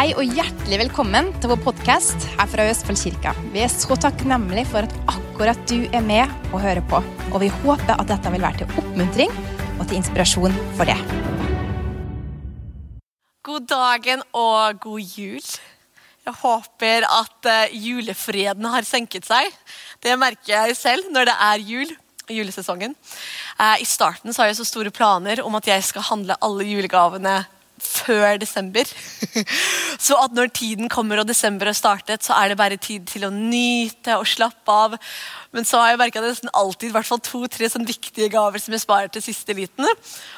Hei og hjertelig velkommen til vår podkast her fra Østfoldkirka. Vi er så takknemlige for at akkurat du er med og hører på. Og vi håper at dette vil være til oppmuntring og til inspirasjon for det. God dagen og god jul. Jeg håper at eh, julefreden har senket seg. Det merker jeg selv når det er jul. julesesongen. Eh, I starten så har jeg så store planer om at jeg skal handle alle julegavene før desember. Så at når tiden kommer og desember har startet, så er det bare tid til å nyte og slappe av. Men så har jeg merka det nesten alltid to-tre sånn viktige gaver som jeg sparer til siste liten.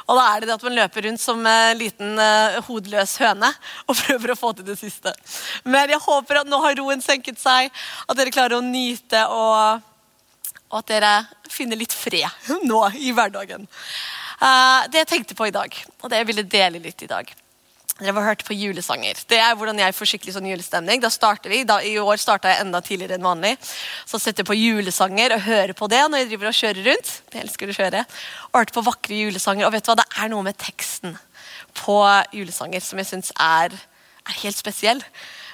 Og da er det det at man løper rundt som en liten uh, hodeløs høne og prøver å få til det siste. Men jeg håper at nå har roen senket seg, at dere klarer å nyte og, og at dere finner litt fred nå i hverdagen. Uh, det jeg tenkte på i dag, og det jeg ville dele litt i dag dere har hørt på julesanger. Det er hvordan jeg får skikkelig sånn julestemning. Da starter vi. Da, I år starta jeg enda tidligere enn vanlig. Så setter jeg på julesanger og hører på det når jeg driver og kjører rundt. Jeg elsker å kjøre. Og hørte på vakre julesanger. Og vet du hva, det er noe med teksten på julesanger som jeg syns er, er, helt spesiell.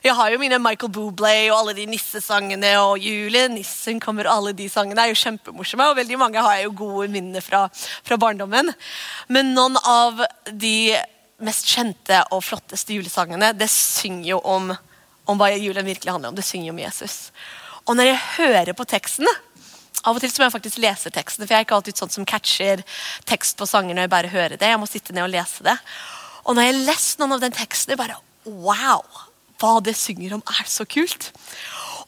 Jeg har jo mine Michael Bublé og alle de nissesangene og julenissen kommer alle de sangene er jo kjempemorsomme. Og veldig mange har jeg jo gode minner fra, fra barndommen. Men noen av de mest kjente og flotteste julesangene det synger jo om, om hva julen virkelig handler om. Det synger jo om Jesus. Og når jeg hører på teksten Av og til så må jeg faktisk lese teksten, for jeg er ikke alltid sånn som catcher tekst på sanger når jeg bare hører det. Jeg må sitte ned og lese det. Og når jeg har lest noen av den teksten, jeg bare Wow! Hva det synger om, er så kult.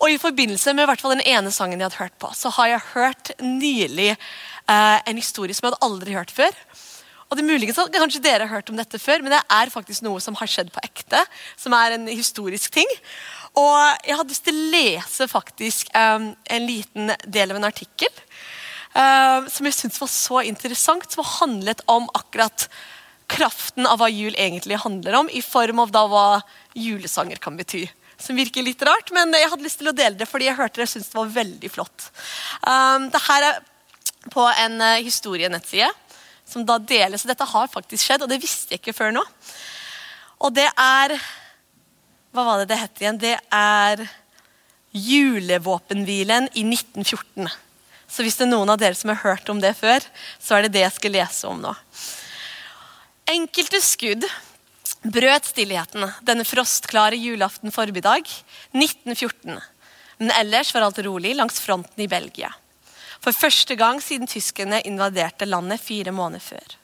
Og i forbindelse med hvert fall den ene sangen jeg hadde hørt på, så har jeg hørt nylig eh, en historie som jeg hadde aldri hørt før. Og det er muligens at Kanskje dere har hørt om dette før, men det er faktisk noe som har skjedd på ekte. Som er en historisk ting. Og jeg hadde lyst til å lese faktisk eh, en liten del av en artikkel eh, som jeg syntes var så interessant, som handlet om akkurat kraften av hva jul egentlig handler om, i form av da hva julesanger kan bety. Som virker litt rart, men jeg hadde lyst til å dele det fordi jeg hørte og syntes det var veldig flott. Um, det her er på en uh, historienettside som da deles. Dette har faktisk skjedd, og det visste jeg ikke før nå. Og det er Hva var det det het igjen? Det er julevåpenhvilen i 1914. Så hvis det er noen av dere som har hørt om det før, så er det det jeg skal lese om nå. Enkelte skudd brøt stillheten denne frostklare julaften formiddag 1914. Men ellers var alt rolig langs fronten i Belgia for første gang siden tyskerne invaderte landet fire måneder før.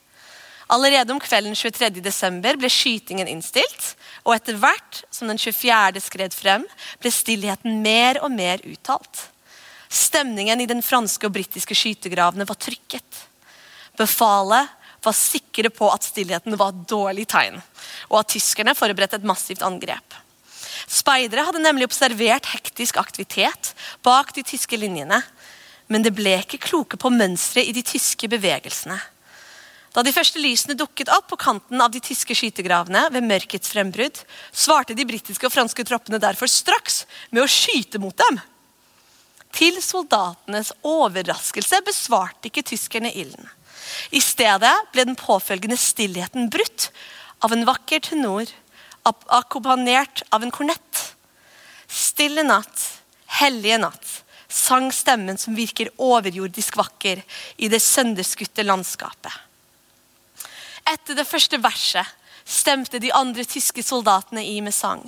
Allerede om kvelden 23. desember ble skytingen innstilt, og etter hvert som den 24. skred frem, ble stillheten mer og mer uttalt. Stemningen i den franske og britiske skytegravene var trykket. Befalet var sikre på at stillheten var et dårlig tegn, og at tyskerne forberedte et massivt angrep. Speidere hadde nemlig observert hektisk aktivitet bak de tyske linjene, men det ble ikke kloke på mønsteret i de tyske bevegelsene. Da de første lysene dukket opp på kanten av de tyske skytegravene, ved mørkets frembrudd, svarte de britiske og franske troppene derfor straks med å skyte mot dem. Til soldatenes overraskelse besvarte ikke tyskerne ilden. I stedet ble den påfølgende stillheten brutt av en vakker tenor, akkompagnert av en kornett. Stille natt, hellige natt sang stemmen som virker overjordisk vakker i det sønderskutte landskapet. Etter det første verset stemte de andre tyske soldatene i med sang.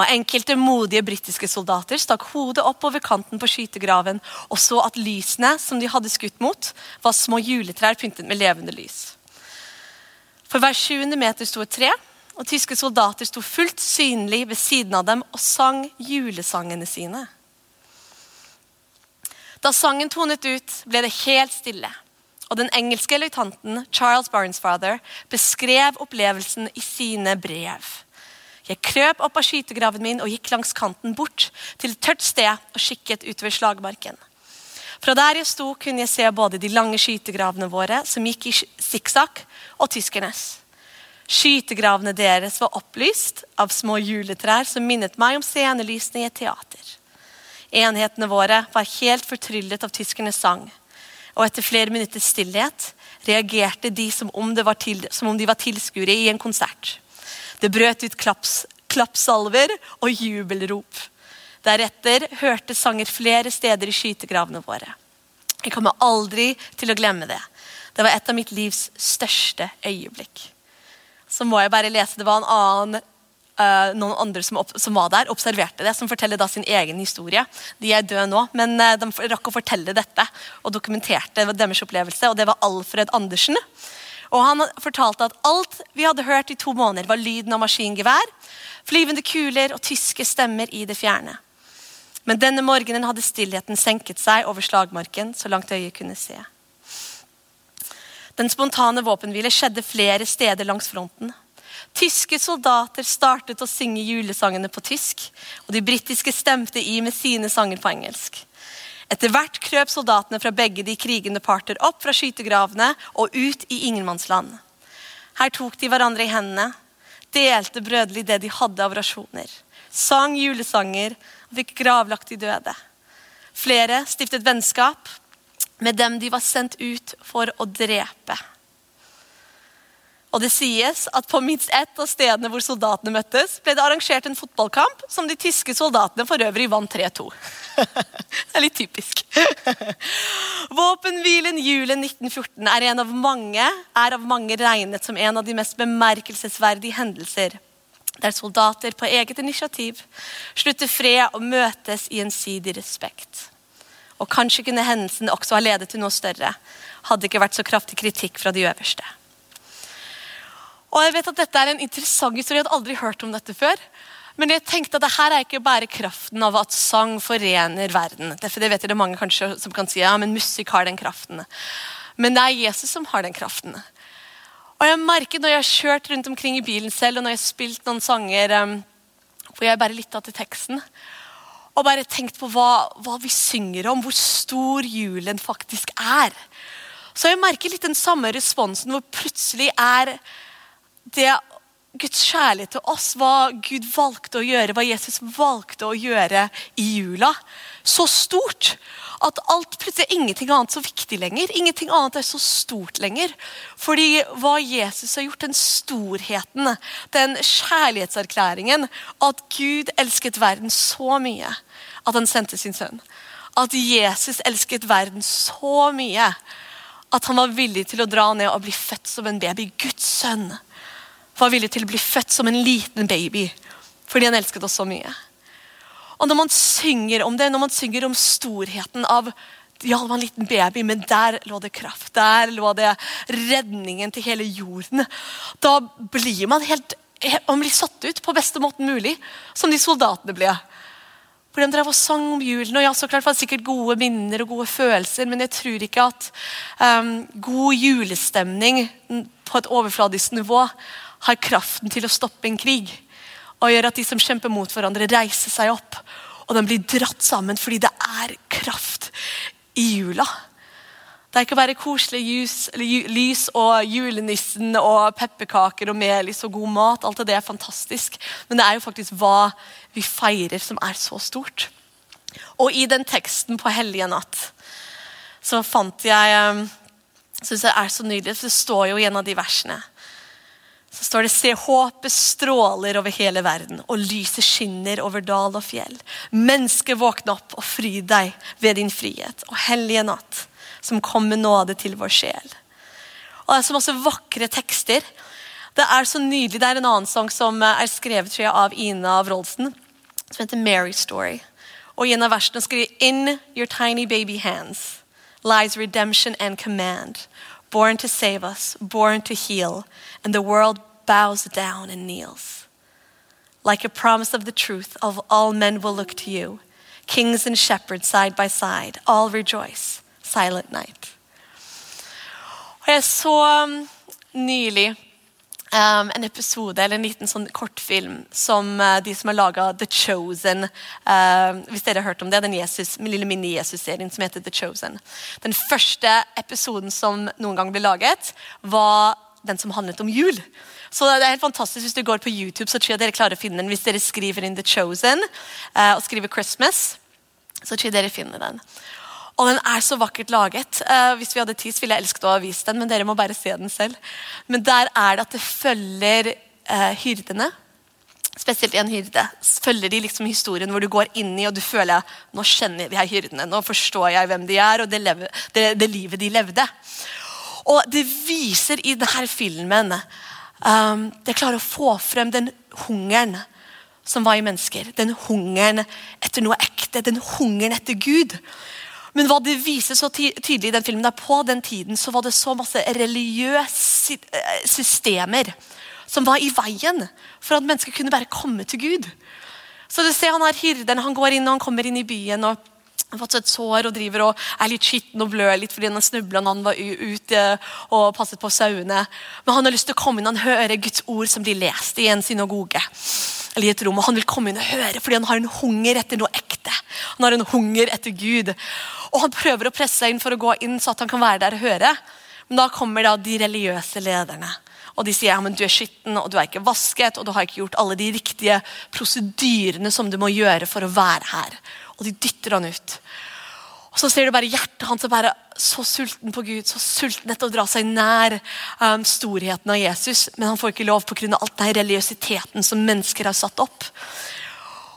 Og Enkelte modige britiske soldater stakk hodet opp over kanten på skytegraven og så at lysene som de hadde skutt mot, var små juletrær pyntet med levende lys. For hver 700 meter sto et tre, og tyske soldater sto fullt synlig ved siden av dem og sang julesangene sine. Da sangen tonet ut, ble det helt stille. Og den engelske løytnanten Charles Barnsfather beskrev opplevelsen i sine brev. Jeg krøp opp av skytegraven min og gikk langs kanten bort til et tørt sted og kikket utover slagmarken. Fra der jeg sto, kunne jeg se både de lange skytegravene våre, som gikk i sikksakk, og tyskernes. Skytegravene deres var opplyst av små juletrær som minnet meg om scenelysene i et teater. Enhetene våre var helt fortryllet av tyskernes sang. Og etter flere minutters stillhet reagerte de som om, til, som om de var tilskuere i en konsert. Det brøt ut klaps, klappsalver og jubelrop. Deretter hørte sanger flere steder i skytegravene våre. Jeg kommer aldri til å glemme det. Det var et av mitt livs største øyeblikk. Så må jeg bare lese. Det var en annen uh, noen andre som, opp, som, var der, observerte det, som forteller da sin egen historie. De er døde nå, men uh, de rakk å fortelle dette og dokumenterte deres opplevelse. og Det var Alfred Andersen. Og Han fortalte at alt vi hadde hørt i to måneder, var lyden av maskingevær, flyvende kuler og tyske stemmer i det fjerne. Men denne morgenen hadde stillheten senket seg over slagmarken så langt øyet kunne se. Den spontane våpenhvile skjedde flere steder langs fronten. Tyske soldater startet å synge julesangene på tysk, og de britiske stemte i med sine sanger på engelsk. Etter hvert krøp soldatene fra begge de krigende parter opp fra skytegravene og ut i ingenmannsland. Her tok de hverandre i hendene, delte brødelig det de hadde av rasjoner, sang julesanger og fikk gravlagt de døde. Flere stiftet vennskap med dem de var sendt ut for å drepe. Og det sies at På minst ett av stedene hvor soldatene møttes, ble det arrangert en fotballkamp som de tyske soldatene for øvrig vant 3-2. det er litt typisk. Våpenhvilen julen 1914 er, av mange, er av mange regnet som en av de mest bemerkelsesverdige hendelser der soldater på eget initiativ slutter fred og møtes i gjensidig respekt. Og kanskje kunne hendelsen også ha ledet til noe større, hadde det ikke vært så kraftig kritikk fra de øverste. Og jeg vet at Dette er en interessant historie, jeg hadde aldri hørt om dette før. Men jeg tenkte at det her er ikke bare kraften av at sang forener verden. Derfor det vet jeg det er mange kanskje som kan si ja, men musikk har den kraften. Men det er Jesus som har den kraften. Og jeg merker Når jeg har kjørt rundt omkring i bilen selv, og når jeg har spilt noen sanger um, hvor jeg bare lytta til teksten, og bare tenkt på hva, hva, vi synger om, hvor stor julen faktisk er, så jeg merker litt den samme responsen hvor plutselig er det Guds kjærlighet til oss, hva Gud valgte å gjøre, hva Jesus valgte å gjøre i jula, så stort at alt plutselig er ingenting annet så viktig lenger. Ingenting annet er så stort lenger. Fordi hva Jesus har gjort, den storheten, den kjærlighetserklæringen, at Gud elsket verden så mye at han sendte sin sønn. At Jesus elsket verden så mye at han var villig til å dra ned og bli født som en baby. Guds sønn var villig til å bli født som en liten baby fordi han elsket oss så mye. Og når man synger om det, når man synger om storheten av ja, det var en liten baby, men der lå det kraft. Der lå det redningen til hele jorden. Da blir man helt man blir satt ut på beste måten mulig, som de soldatene ble. For de drev og sang om julen, og ja, så klart var det sikkert gode minner og gode følelser, men jeg tror ikke at um, god julestemning på et overfladisk nivå har kraften til å stoppe en krig og gjør at de som kjemper mot hverandre, reiser seg opp. Og de blir dratt sammen fordi det er kraft i jula. Det er ikke bare koselig lys, lys og julenissen og pepperkaker og melis og god mat. Alt det er fantastisk. Men det er jo faktisk hva vi feirer, som er så stort. Og i den teksten på hellige natt så fant jeg Syns synes det er så nydelig, for Det står jo i en av de versene så står det Se, håpet stråler over hele verden, og lyset skinner over dal og fjell. Mennesket, våkne opp og fry deg ved din frihet. Og hellige natt, som kom med nåde til vår sjel. Og Det er så masse vakre tekster. Det er så nydelig. Det er en annen sang som er skrevet jeg, av Ina Wroldsen, som heter Mary Story. Og I en av versene skriver In your tiny baby hands lies redemption and command born to save us, born to heal, and the world bows down and kneels. Like a promise of the truth of all men will look to you, kings and shepherds side by side, all rejoice, silent night. Og jeg så um, nylig um, en episode, eller en liten sånn kortfilm som uh, de som har laga The Chosen uh, Hvis dere har hørt om det, den Jesus, lille mini-Jesus-serien som heter The Chosen. Den første episoden som noen gang ble laget, var den som handlet om jul. Så det er helt fantastisk Hvis du går på YouTube, så tror jeg dere klarer å finne den. Hvis dere skriver inn The Chosen uh, og skriver Christmas, så tror jeg dere finner den. Og den er så vakkert laget. Uh, hvis vi hadde tid, ville jeg elsket å ha vist den, men dere må bare se den selv. Men der er det at det følger uh, hyrdene spesielt en hyrde, følger de liksom historien hvor du går inn i og du føler nå kjenner her hyrdene, nå forstår jeg hvem de er, og det, leve, det, det livet de levde. Og det viser i denne filmen um, Det klarer å få frem den hungeren som var i mennesker. Den hungeren etter noe ekte, den hungeren etter Gud. Men hva det viser så tydelig i den filmen, er på den tiden så var det så masse religiøse eh, systemer som var i veien for at mennesker kunne bare komme til Gud. Så du ser han her Hyrden han går inn og han kommer inn i byen og har fått et sår og driver og er litt skitten og blør litt fordi han snubla når han var ute og passet på sauene. Men han har lyst til å komme inn og høre Guds ord som blir lest i en synagoge. eller i et rom, og Han vil komme inn og høre fordi han har en hunger etter noe ekte. Han har en hunger etter Gud. Og Han prøver å presse seg inn for å gå inn så at han kan være der og høre. Men da kommer da de religiøse lederne. Og de sier ja, men du er skitten og du er ikke vasket og du har ikke gjort alle de riktige prosedyrene som du må gjøre for å være her. Og de dytter han ut. Og Så ser du bare hjertet hans er bare så sulten på Gud, så sulten etter å dra seg nær um, storheten av Jesus. Men han får ikke lov pga. alt den religiøsiteten som mennesker har satt opp.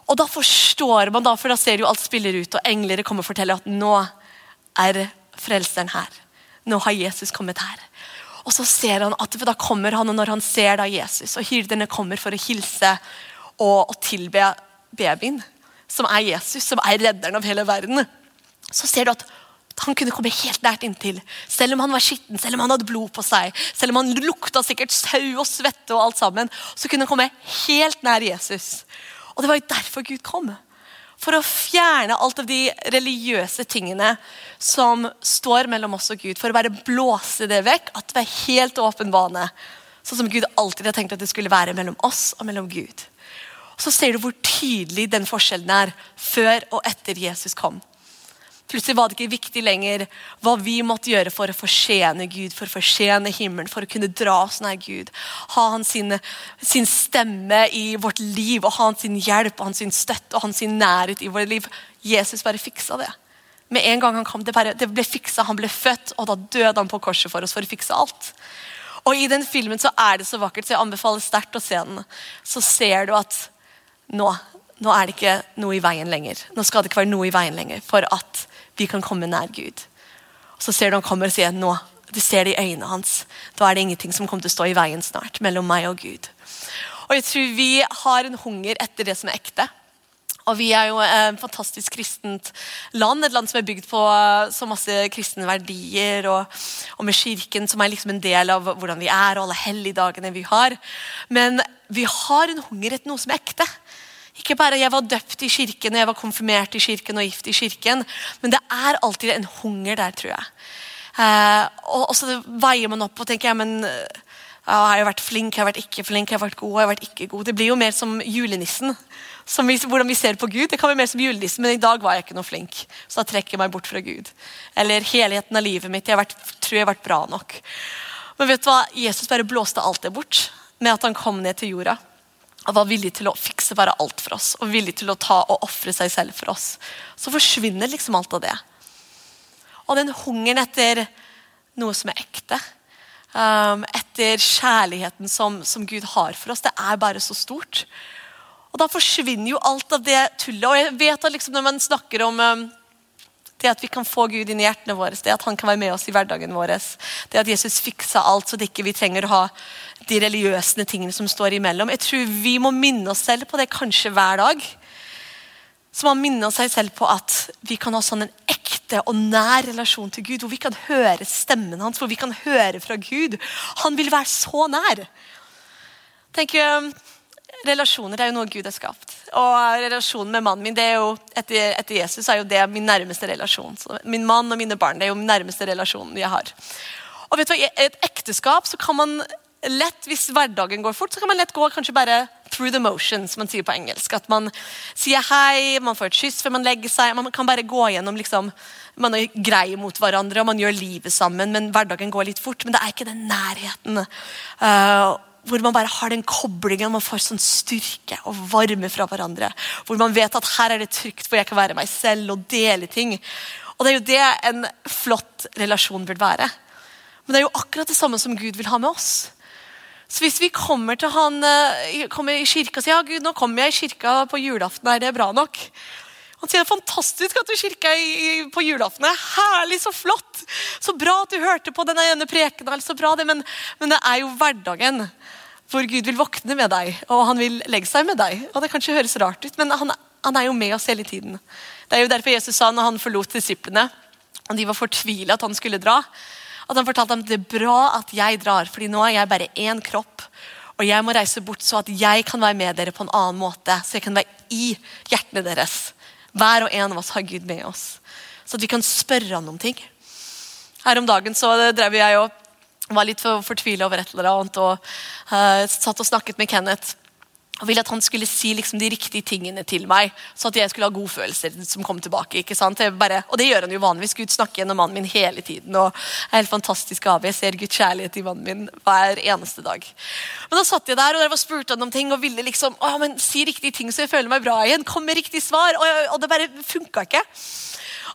Og da forstår man, da, for da ser jo alt spiller ut, og englere kommer og forteller at nå er frelseren her. Nå har Jesus kommet her. Og så ser han at da kommer han, og når han ser da Jesus, og hyrdene kommer for å hilse og, og tilbe babyen, som er Jesus, som er redderen av hele verden, så ser du at han kunne komme helt nært inntil. Selv om han var skitten, selv om han hadde blod på seg, selv om han lukta sikkert sau og svette, og alt sammen, så kunne han komme helt nær Jesus. Og Det var jo derfor Gud kom. For å fjerne alt av de religiøse tingene som står mellom oss og Gud. For å bare blåse det vekk, at det er helt åpen bane. Sånn som Gud alltid har tenkt at det skulle være mellom oss og mellom Gud. Så ser du hvor tydelig den forskjellen er før og etter Jesus kom. Plutselig var det ikke viktig lenger hva vi måtte gjøre for å fortjene Gud, for å fortjene himmelen, for å kunne dra oss nær Gud. Ha hans sin, sin, stemme i vårt liv, og ha hans sin hjelp og hans sin støtte og hans sin nærhet i vårt liv. Jesus bare fiksa det. Med en gang han kom, det, bare, det ble fiksa, Han ble født, og da døde han på korset for oss for å fikse alt. Og I den filmen så er det så vakkert, så jeg anbefaler sterkt å se den. Så ser du at nå, nå er det ikke noe i veien lenger. Nå skal det ikke være noe i veien lenger for at vi kan komme nær Gud. Så ser du han kommer og sier nå, du ser det i øynene hans. Da er det ingenting som kommer til å stå i veien snart mellom meg og Gud. Og jeg tror vi har en hunger etter det som er ekte. Og Vi er jo et fantastisk kristent land, et land som er bygd på så masse kristne verdier. Og, og med kirken, som er liksom en del av hvordan vi er, og alle helligdagene vi har. Men vi har en hunger etter noe som er ekte. Ikke bare jeg var døpt i kirken og jeg var konfirmert i kirken og gift i kirken, men det er alltid en hunger der, tror jeg. Eh, og, så veier man opp og tenker ja, men ja, jeg har jo vært flink, jeg har vært ikke flink, jeg har vært god, jeg har vært ikke god. Det blir jo mer som julenissen. Som vi, hvordan vi ser på Gud. Det kan være mer som julenissen, men i dag var jeg ikke noe flink. Så da trekker jeg meg bort fra Gud. Eller helheten av livet mitt. Jeg vært, tror jeg har vært bra nok. Men vet du hva? Jesus bare blåste alt det bort med at han kom ned til jorda og var villig til å fikse bare alt for oss og villig til å ta og ofre seg selv for oss, så forsvinner liksom alt av det. Og den hungeren etter noe som er ekte, um, etter kjærligheten som, som, Gud har for oss, det er bare så stort. Og da forsvinner jo alt av det tullet. Og jeg vet at liksom når man snakker om um, det at vi kan få Gud inn i hjertene våre, det at han kan være med oss i hverdagen vår. Det at Jesus fiksa alt, så det ikke vi trenger å ha de religiøse tingene som står imellom. Jeg tror Vi må minne oss selv på det kanskje hver dag. Så man minner seg selv på at vi kan ha sånn en ekte og nær relasjon til Gud. Hvor vi kan høre stemmen hans, hvor vi kan høre fra Gud. Han vil være så nær. Tenk, Relasjoner er jo noe Gud har skapt. Og relasjonen med mannen min det er jo, etter, etter Jesus er jo det min nærmeste relasjon. Så min mann og mine barn det er jo min nærmeste relasjon jeg har. Og vet du, hva, I et ekteskap så kan man lett, hvis hverdagen går fort, så kan man lett gå kanskje bare through the motion, som man sier på engelsk. At man sier hei, man får et kyss før man legger seg. Man kan bare gå gjennom liksom, Man er grei mot hverandre og man gjør livet sammen, men hverdagen går litt fort. Men det er ikke den nærheten. Uh, hvor man bare har den koblingen, man får sånn styrke og varme fra hverandre. Hvor man vet at her er det trygt, hvor jeg kan være meg selv og dele ting. Og Det er jo det en flott relasjon burde være. Men det er jo akkurat det samme som Gud vil ha med oss. Så hvis vi kommer til han eh, kommer i kirka og sier ja Gud, nå kommer jeg i kirka på julaften, er det bra nok? Han sier det er fantastisk at du kirka i- på julaften. Er Herlig, så flott. Så bra at du hørte på denne ene prekenen. Så bra det, men, men det er jo hverdagen hvor Gud vil våkne med deg, og han vil legge seg med deg. Og Det kanskje høres rart ut, men han, han er jo med oss hele tiden. Det er jo derfor Jesus sa når han forlot disiplene, og de var fortvila at han skulle dra, at han fortalte dem det er bra at jeg drar, fordi nå er jeg bare én kropp. Og jeg må reise bort så at jeg kan være med dere på en annen måte. Så jeg kan være i hjertene deres. Hver og en av oss har Gud med oss. Så at vi kan spørre han om ting. Her om dagen så drev jeg og var litt for fortvila over et eller annet. Og uh, satt og snakket med Kenneth. Og ville at han skulle si liksom de riktige tingene til meg, så at jeg skulle ha godfølelser som kom tilbake. ikke sant? Bare, og det gjør han jo vanligvis. Gud snakker gjennom mannen min hele tiden. og er helt fantastisk av. Jeg ser Guds kjærlighet i mannen min hver eneste dag. Men da satt jeg der og der var spurte han om ting og ville liksom å, men si riktige ting så jeg føler meg bra igjen. Kom med riktig svar. Og, og det bare funka ikke.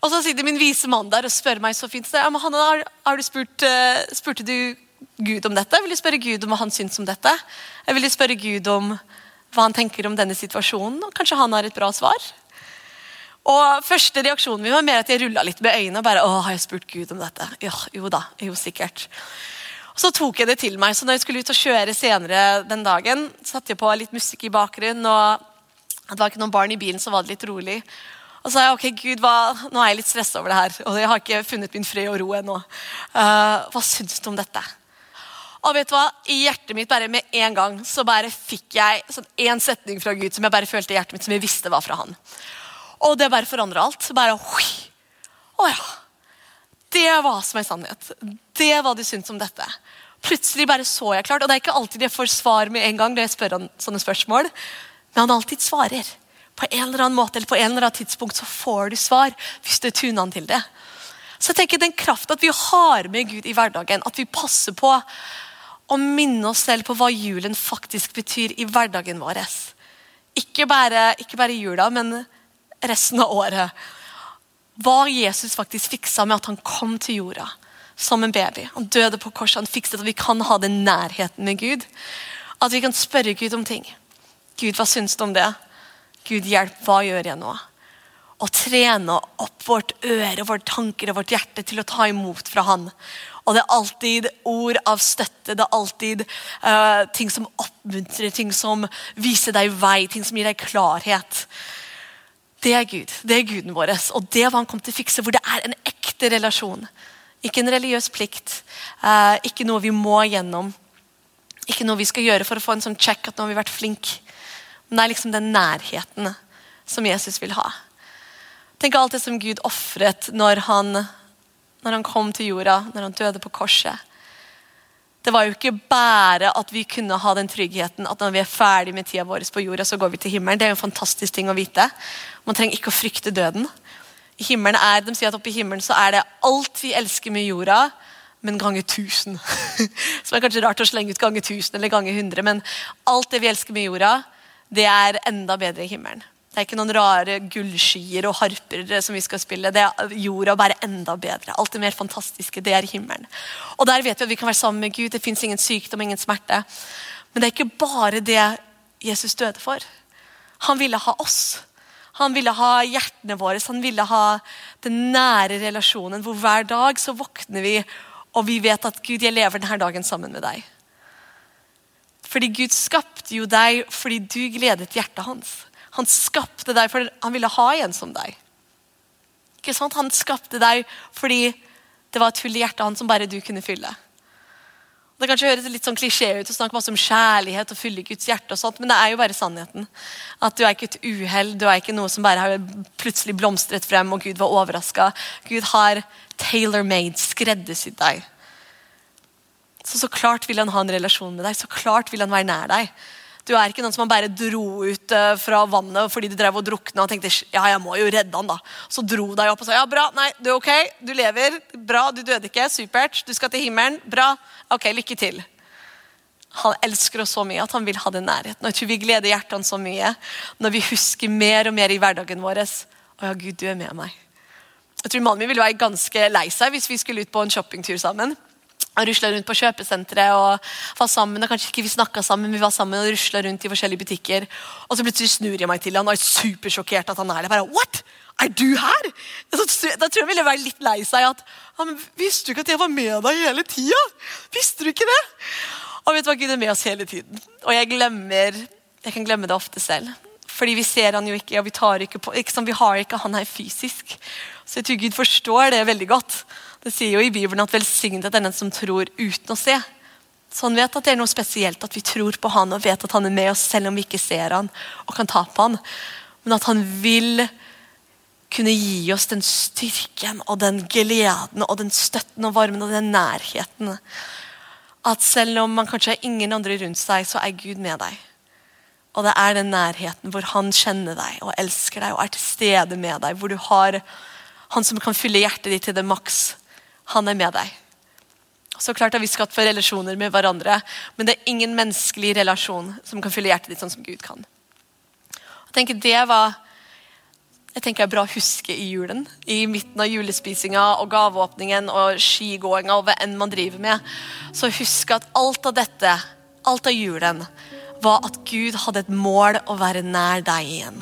Og så sitter min vise mann der og spør meg så fint. Så, ja, men Hanne, har, har du spurt, uh, Spurte du Gud om dette? Vil du spørre Gud om hva han syns om dette. Jeg ville spørre Gud om hva han tenker om denne situasjonen. og Kanskje han har et bra svar. Og Første reaksjonen min var mer at jeg rulla litt med øynene. og bare, å, har jeg spurt Gud om dette? Ja, jo da, jo sikkert. Og Så tok jeg det til meg. så når jeg skulle ut og kjøre senere den dagen, satte jeg på litt musikk i bakgrunnen. og Det var ikke noen barn i bilen, så var det litt rolig. Og så sa jeg ok, Gud, hva, nå er jeg litt stressa over det her, og jeg har ikke funnet min fred og ro ennå. Uh, hva syns du om dette? Og vet du hva? I hjertet mitt bare med en gang så bare fikk jeg sånn setning fra Gud som jeg bare følte i hjertet mitt som jeg visste var fra han. Og det bare forandra alt. Bare. Å ja. Det var som en sannhet. Det var det syns om dette. Plutselig bare så jeg klart. Og det er ikke alltid jeg får svar med en gang når jeg spør han sånne spørsmål. Men han alltid svarer. På en eller annen måte eller på en eller annen tidspunkt så får du svar hvis du tuner han til det. Så jeg tenker Den kraften at vi har med Gud i hverdagen, at vi passer på å minne oss selv på hva julen faktisk betyr i hverdagen vår. Ikke bare, ikke bare jula, men resten av året. Hva Jesus faktisk fiksa med at han kom til jorda som en baby. Han døde på korset, han fikset at vi kan ha den nærheten med Gud. At vi kan spørre Gud om ting. Gud, hva syns du om det? Gud, hjelp, hva gjør jeg nå? Å trene opp vårt øre, våre tanker og vårt hjerte til å ta imot fra Han. Og det er alltid ord av støtte, det er alltid uh, ting som oppmuntrer, ting som viser deg vei, ting som gir deg klarhet. Det er Gud. Det er guden vår. Og det er hva han kom til å fikse, hvor det er en ekte relasjon. Ikke en religiøs plikt. uh, ikke noe vi må gjennom. Ikke noe vi skal gjøre for å få en sånn check at nå har vi vært flink. Men det er liksom den nærheten som Jesus vil ha. Tenk alt det som Gud ofret når han, når han kom til jorda, når han døde på korset. Det var jo ikke bare at vi kunne ha den tryggheten at når vi er ferdig med tida vår på jorda, så går vi til himmelen. Det er jo en fantastisk ting å vite. Man trenger ikke å frykte døden. Himmelen er, De sier at oppe i himmelen så er det alt vi elsker med jorda, men ganger tusen. Som er kanskje rart å slenge ut ganger tusen eller ganger hundre, men alt det vi elsker med jorda, det er enda bedre i himmelen. Det er ikke noen rare gullskyer og harper som vi skal spille. Det er jorda bare enda bedre. Alt det mer fantastiske, det er himmelen. Og der vet vi at vi kan være sammen med Gud. Det fins ingen sykdom, ingen smerte. Men det er ikke bare det Jesus døde for. Han ville ha oss. Han ville ha hjertene våre, han ville ha den nære relasjonen hvor hver dag så våkner vi og vi vet at Gud, jeg lever denne dagen sammen med deg. Fordi Gud skapte jo deg fordi du gledet hjertet hans. Han skapte deg fordi han ville ha en som deg. Ikke sant? Han skapte deg fordi det var et hull i hjertet hans som bare du kunne fylle. Det kanskje høres litt sånn klisjé ut å snakke masse om kjærlighet og fylle Guds hjerte, og sånt, men det er jo bare sannheten. At Du er ikke et uhell, du er ikke noe som bare har plutselig blomstret frem og Gud var overraska. Gud har tailor-made, skreddersydd deg. Så så klart vil han ha en relasjon med deg, så klart vil han være nær deg. Du er ikke noen som han bare dro ut eh, fra vannet fordi du drev og drukna og tenkte ja, jeg må jo redde han da. Så dro deg opp og sa ja, bra, nei, du er ok, du lever, bra, du døde ikke, supert, du skal til himmelen, bra, ok, lykke til. Han elsker oss så mye at han vil ha den nærheten. Og jeg tror vi gleder hjertet hans så mye når vi husker mer og mer i hverdagen vår. Å ja, Gud, du er med meg. Jeg tror Mannen min ville være ganske lei seg hvis vi skulle ut på en shoppingtur sammen. Rusla rundt på kjøpesenteret og var sammen. og kanskje ikke Vi snakket sammen, men vi var sammen og rusla rundt i forskjellige butikker. Og så plutselig snur jeg meg til han og er supersjokkert at han er der. Bare, What? Er du her? Da tror jeg han ville være litt lei seg. at, ja, Visste du ikke at jeg var med deg hele tida? Visste du ikke det? Og vet du hva, Gud er med oss hele tiden. Og jeg glemmer, jeg kan glemme det ofte selv. Fordi vi ser han jo ikke, og vi, tar ikke på, ikke, vi har ikke han her fysisk. Så jeg tror Gud forstår det veldig godt. Det sier jo i Bibelen at velsignet er den som tror uten å se. Så han vet at det er noe spesielt at vi tror på han og vet at han er med oss selv om vi ikke ser han og kan ta på han. Men at han vil kunne gi oss den styrken og den gleden og den støtten og varmen og den nærheten. At selv om man kanskje har ingen andre rundt seg, så er Gud med deg. Og det er den nærheten hvor han kjenner deg og elsker deg og er til stede med deg. Hvor du har han som kan fylle hjertet ditt til det maks. Han er med deg. Så klart har vi skapt for relasjoner med hverandre, men det er ingen menneskelig relasjon som kan fylle hjertet ditt sånn som Gud kan. Jeg tenker Det var jeg tenker er bra å huske i julen. I midten av julespisinga og gaveåpningen og skigåinga og hva enn man driver med. Så husk at alt av dette, alt av julen, var at Gud hadde et mål å være nær deg igjen.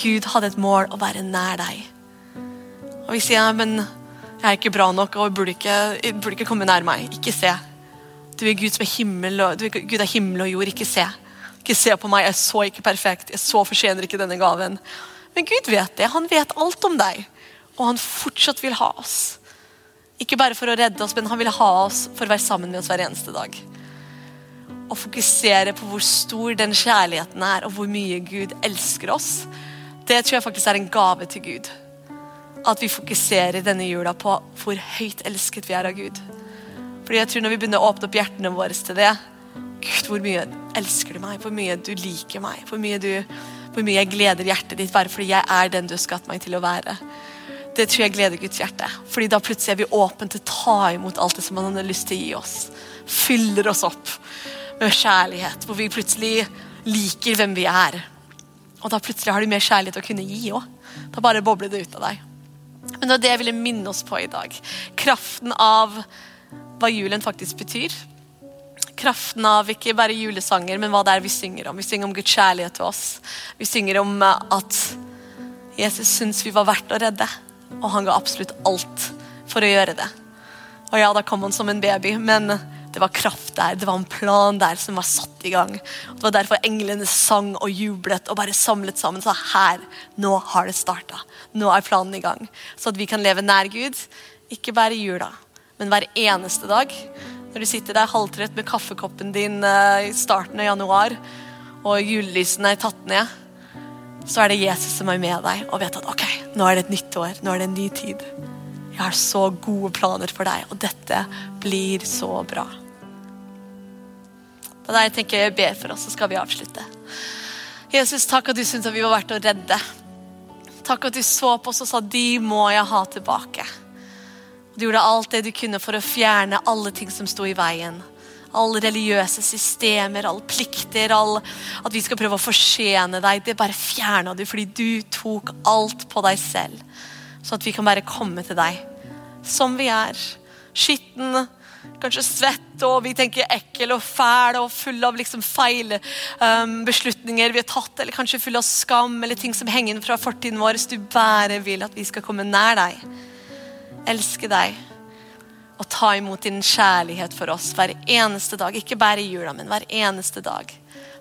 Gud hadde et mål å være nær deg. Og vi sier men jeg er ikke bra nok og burde ikke, burde ikke komme nær meg. Ikke se. Du er Gud som er himmel og, er Gud er himmel og jord. Ikke se. Ikke se på meg. Jeg så ikke perfekt. Jeg så fortjener ikke denne gaven. Men Gud vet det. Han vet alt om deg. Og han fortsatt vil ha oss. Ikke bare for å redde oss, men han vil ha oss for å være sammen med oss hver eneste dag. Å fokusere på hvor stor den kjærligheten er, og hvor mye Gud elsker oss, det tror jeg faktisk er en gave til Gud. At vi fokuserer denne jula på hvor høyt elsket vi er av Gud. Fordi jeg tror Når vi begynner å åpne opp hjertene våre til det Gud, hvor mye elsker du meg? Hvor mye du liker meg? Hvor mye, du, hvor mye jeg gleder hjertet ditt bare fordi jeg er den du har skapt meg til å være. Det tror jeg gleder Guds hjerte. Fordi da plutselig er vi åpne til å ta imot alt det som han har lyst til å gi oss. Fyller oss opp med kjærlighet, hvor vi plutselig liker hvem vi er. Og da plutselig har du mer kjærlighet å kunne gi òg. Da bare bobler det ut av deg. Men det var det jeg ville minne oss på i dag. Kraften av hva julen faktisk betyr. Kraften av ikke bare julesanger, men hva det er vi synger om. Vi synger om Guds kjærlighet til oss. Vi synger om at Jesus syntes vi var verdt å redde, og han ga absolutt alt for å gjøre det. Og ja, da kom han som en baby, men det var kraft der, det var en plan der som var satt i gang. Og det var derfor englene sang og jublet og bare samlet sammen. Så her, nå har det starta. Nå er planen i gang. Så at vi kan leve nær Gud, ikke bare i jula, men hver eneste dag. Når du sitter der halvtrøtt med kaffekoppen din eh, i starten av januar, og julelysene er tatt ned, så er det Jesus som er med deg og vet at ok, nå er det et nytt år, nå er det en ny tid. Jeg har så gode planer for deg, og dette blir så bra. Der jeg tenker jeg ber for oss, så skal vi avslutte. Jesus, takk at du syntes at vi var verdt å redde. Takk at du så på oss og sa de må jeg ha tilbake. Du gjorde alt det du kunne for å fjerne alle ting som sto i veien. Alle religiøse systemer, alle plikter, all, at vi skal prøve å forsene deg. Det bare fjerna du fordi du tok alt på deg selv. Sånn at vi kan bare komme til deg som vi er. Skitten, kanskje svett, og vi tenker ekkel og fæl og full av liksom feil um, beslutninger vi har tatt, eller kanskje full av skam eller ting som henger fra fortiden vår. Hvis du bare vil at vi skal komme nær deg, elske deg og ta imot din kjærlighet for oss hver eneste dag. Ikke bare i jula, men hver eneste dag.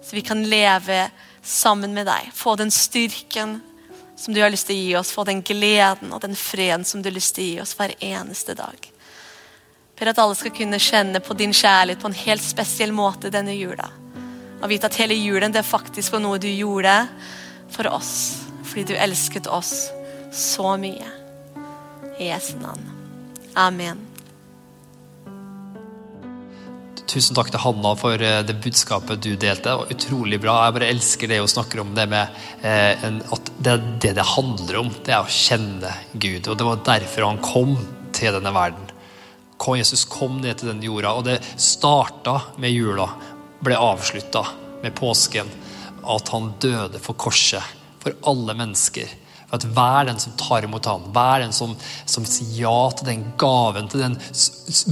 Så vi kan leve sammen med deg. Få den styrken som du har lyst til å gi oss. Få den gleden og den freden som du har lyst til å gi oss hver eneste dag. Ber at alle skal kunne kjenne på din kjærlighet på en helt spesiell måte denne jula. Og vite at hele julen det faktisk var noe du gjorde for oss. Fordi du elsket oss så mye. I Jesu navn. Amen. Tusen takk til Hanna for eh, det budskapet du delte. Var utrolig bra. Jeg bare elsker det hun snakker om det med eh, at det det handler om, det er å kjenne Gud. Og det var derfor han kom til denne verden. Jesus kom ned til den jorda, og det starta med jula, ble avslutta med påsken. At han døde for korset, for alle mennesker. For At hver den som tar imot han. hver den som, som sier ja til den gaven, til den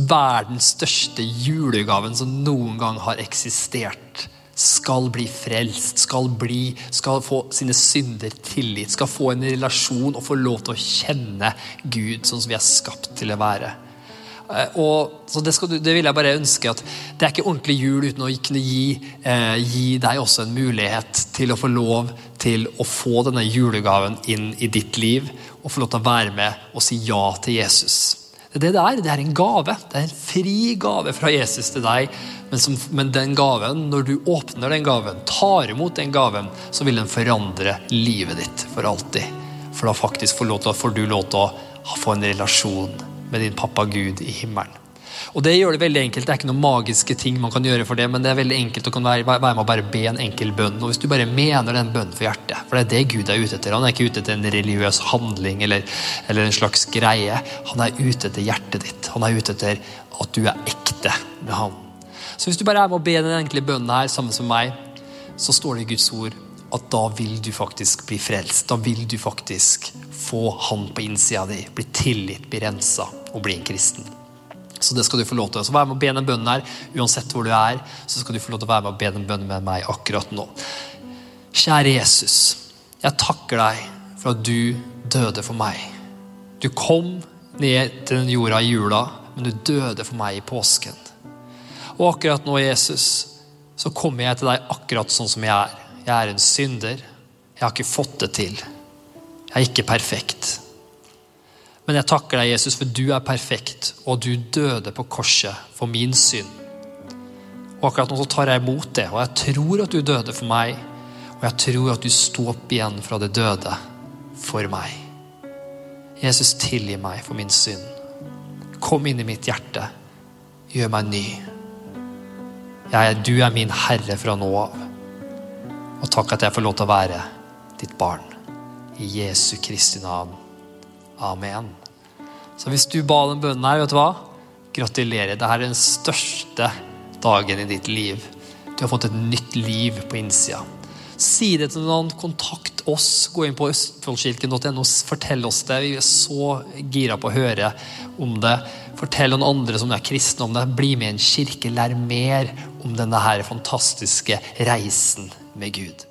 verdens største julegaven som noen gang har eksistert. Skal bli frelst, skal, bli, skal få sine synder tilgitt, skal få en relasjon og få lov til å kjenne Gud sånn som vi er skapt til å være. Eh, og, så det, du, det, vil jeg bare ønske at det er ikke ordentlig jul uten å kunne gi, eh, gi, deg også en mulighet til å få lov til å få denne julegaven inn i ditt liv og få lov til å være med og si ja til Jesus. Det er det det er. En gave. Det er en fri gave fra Jesus til deg. Men, som, men den gaven, når du åpner den gaven, tar imot den gaven, så vil den forandre livet ditt for alltid. For da faktisk får, til, får du lov til å få en relasjon med din pappa Gud i himmelen. Og Det gjør det veldig enkelt. Det er ikke noen magiske ting man kan gjøre for det, men det er veldig enkelt å være, være med å bare be en enkel bønn. Og Hvis du bare mener den bønnen for hjertet, for det er det Gud er ute etter. Han er ikke ute etter en religiøs handling eller, eller en slags greie. Han er ute etter hjertet ditt. Han er ute etter at du er ekte med han. Så hvis du bare er med å be den enkle bønnen her sammen som meg, så står det i Guds ord at da vil du faktisk bli frelst. Da vil du faktisk få han på innsida di, bli tilgitt, bli rensa og bli en kristen. Så det skal du få lov til. Så vær med og be den bønnen her, uansett hvor du er. Så skal du få lov til å være med og be den bønnen med meg akkurat nå. Kjære Jesus, jeg takker deg for at du døde for meg. Du kom ned til den jorda i jula, men du døde for meg i påsken. Og akkurat nå, Jesus, så kommer jeg til deg akkurat sånn som jeg er. Jeg er en synder. Jeg har ikke fått det til. Jeg er ikke perfekt. Men jeg takker deg, Jesus, for du er perfekt, og du døde på korset for min synd. Og akkurat nå så tar jeg imot det, og jeg tror at du døde for meg. Og jeg tror at du sto opp igjen fra det døde for meg. Jesus, tilgi meg for min synd. Kom inn i mitt hjerte. Gjør meg ny. Jeg, du er min herre fra nå av. Og takk at jeg får lov til å være ditt barn. I Jesu Kristi navn. Amen. Så hvis du ba den bønnen her, vet du hva? Gratulerer. Dette er den største dagen i ditt liv. Du har fått et nytt liv på innsida. Si det til noen. Kontakt oss. Gå inn på østfoldkirken.no. Fortell oss det. Vi er så gira på å høre om det. Fortell noen andre som er kristne om det. Bli med i en kirke. Lær mer om denne her fantastiske reisen med Gud.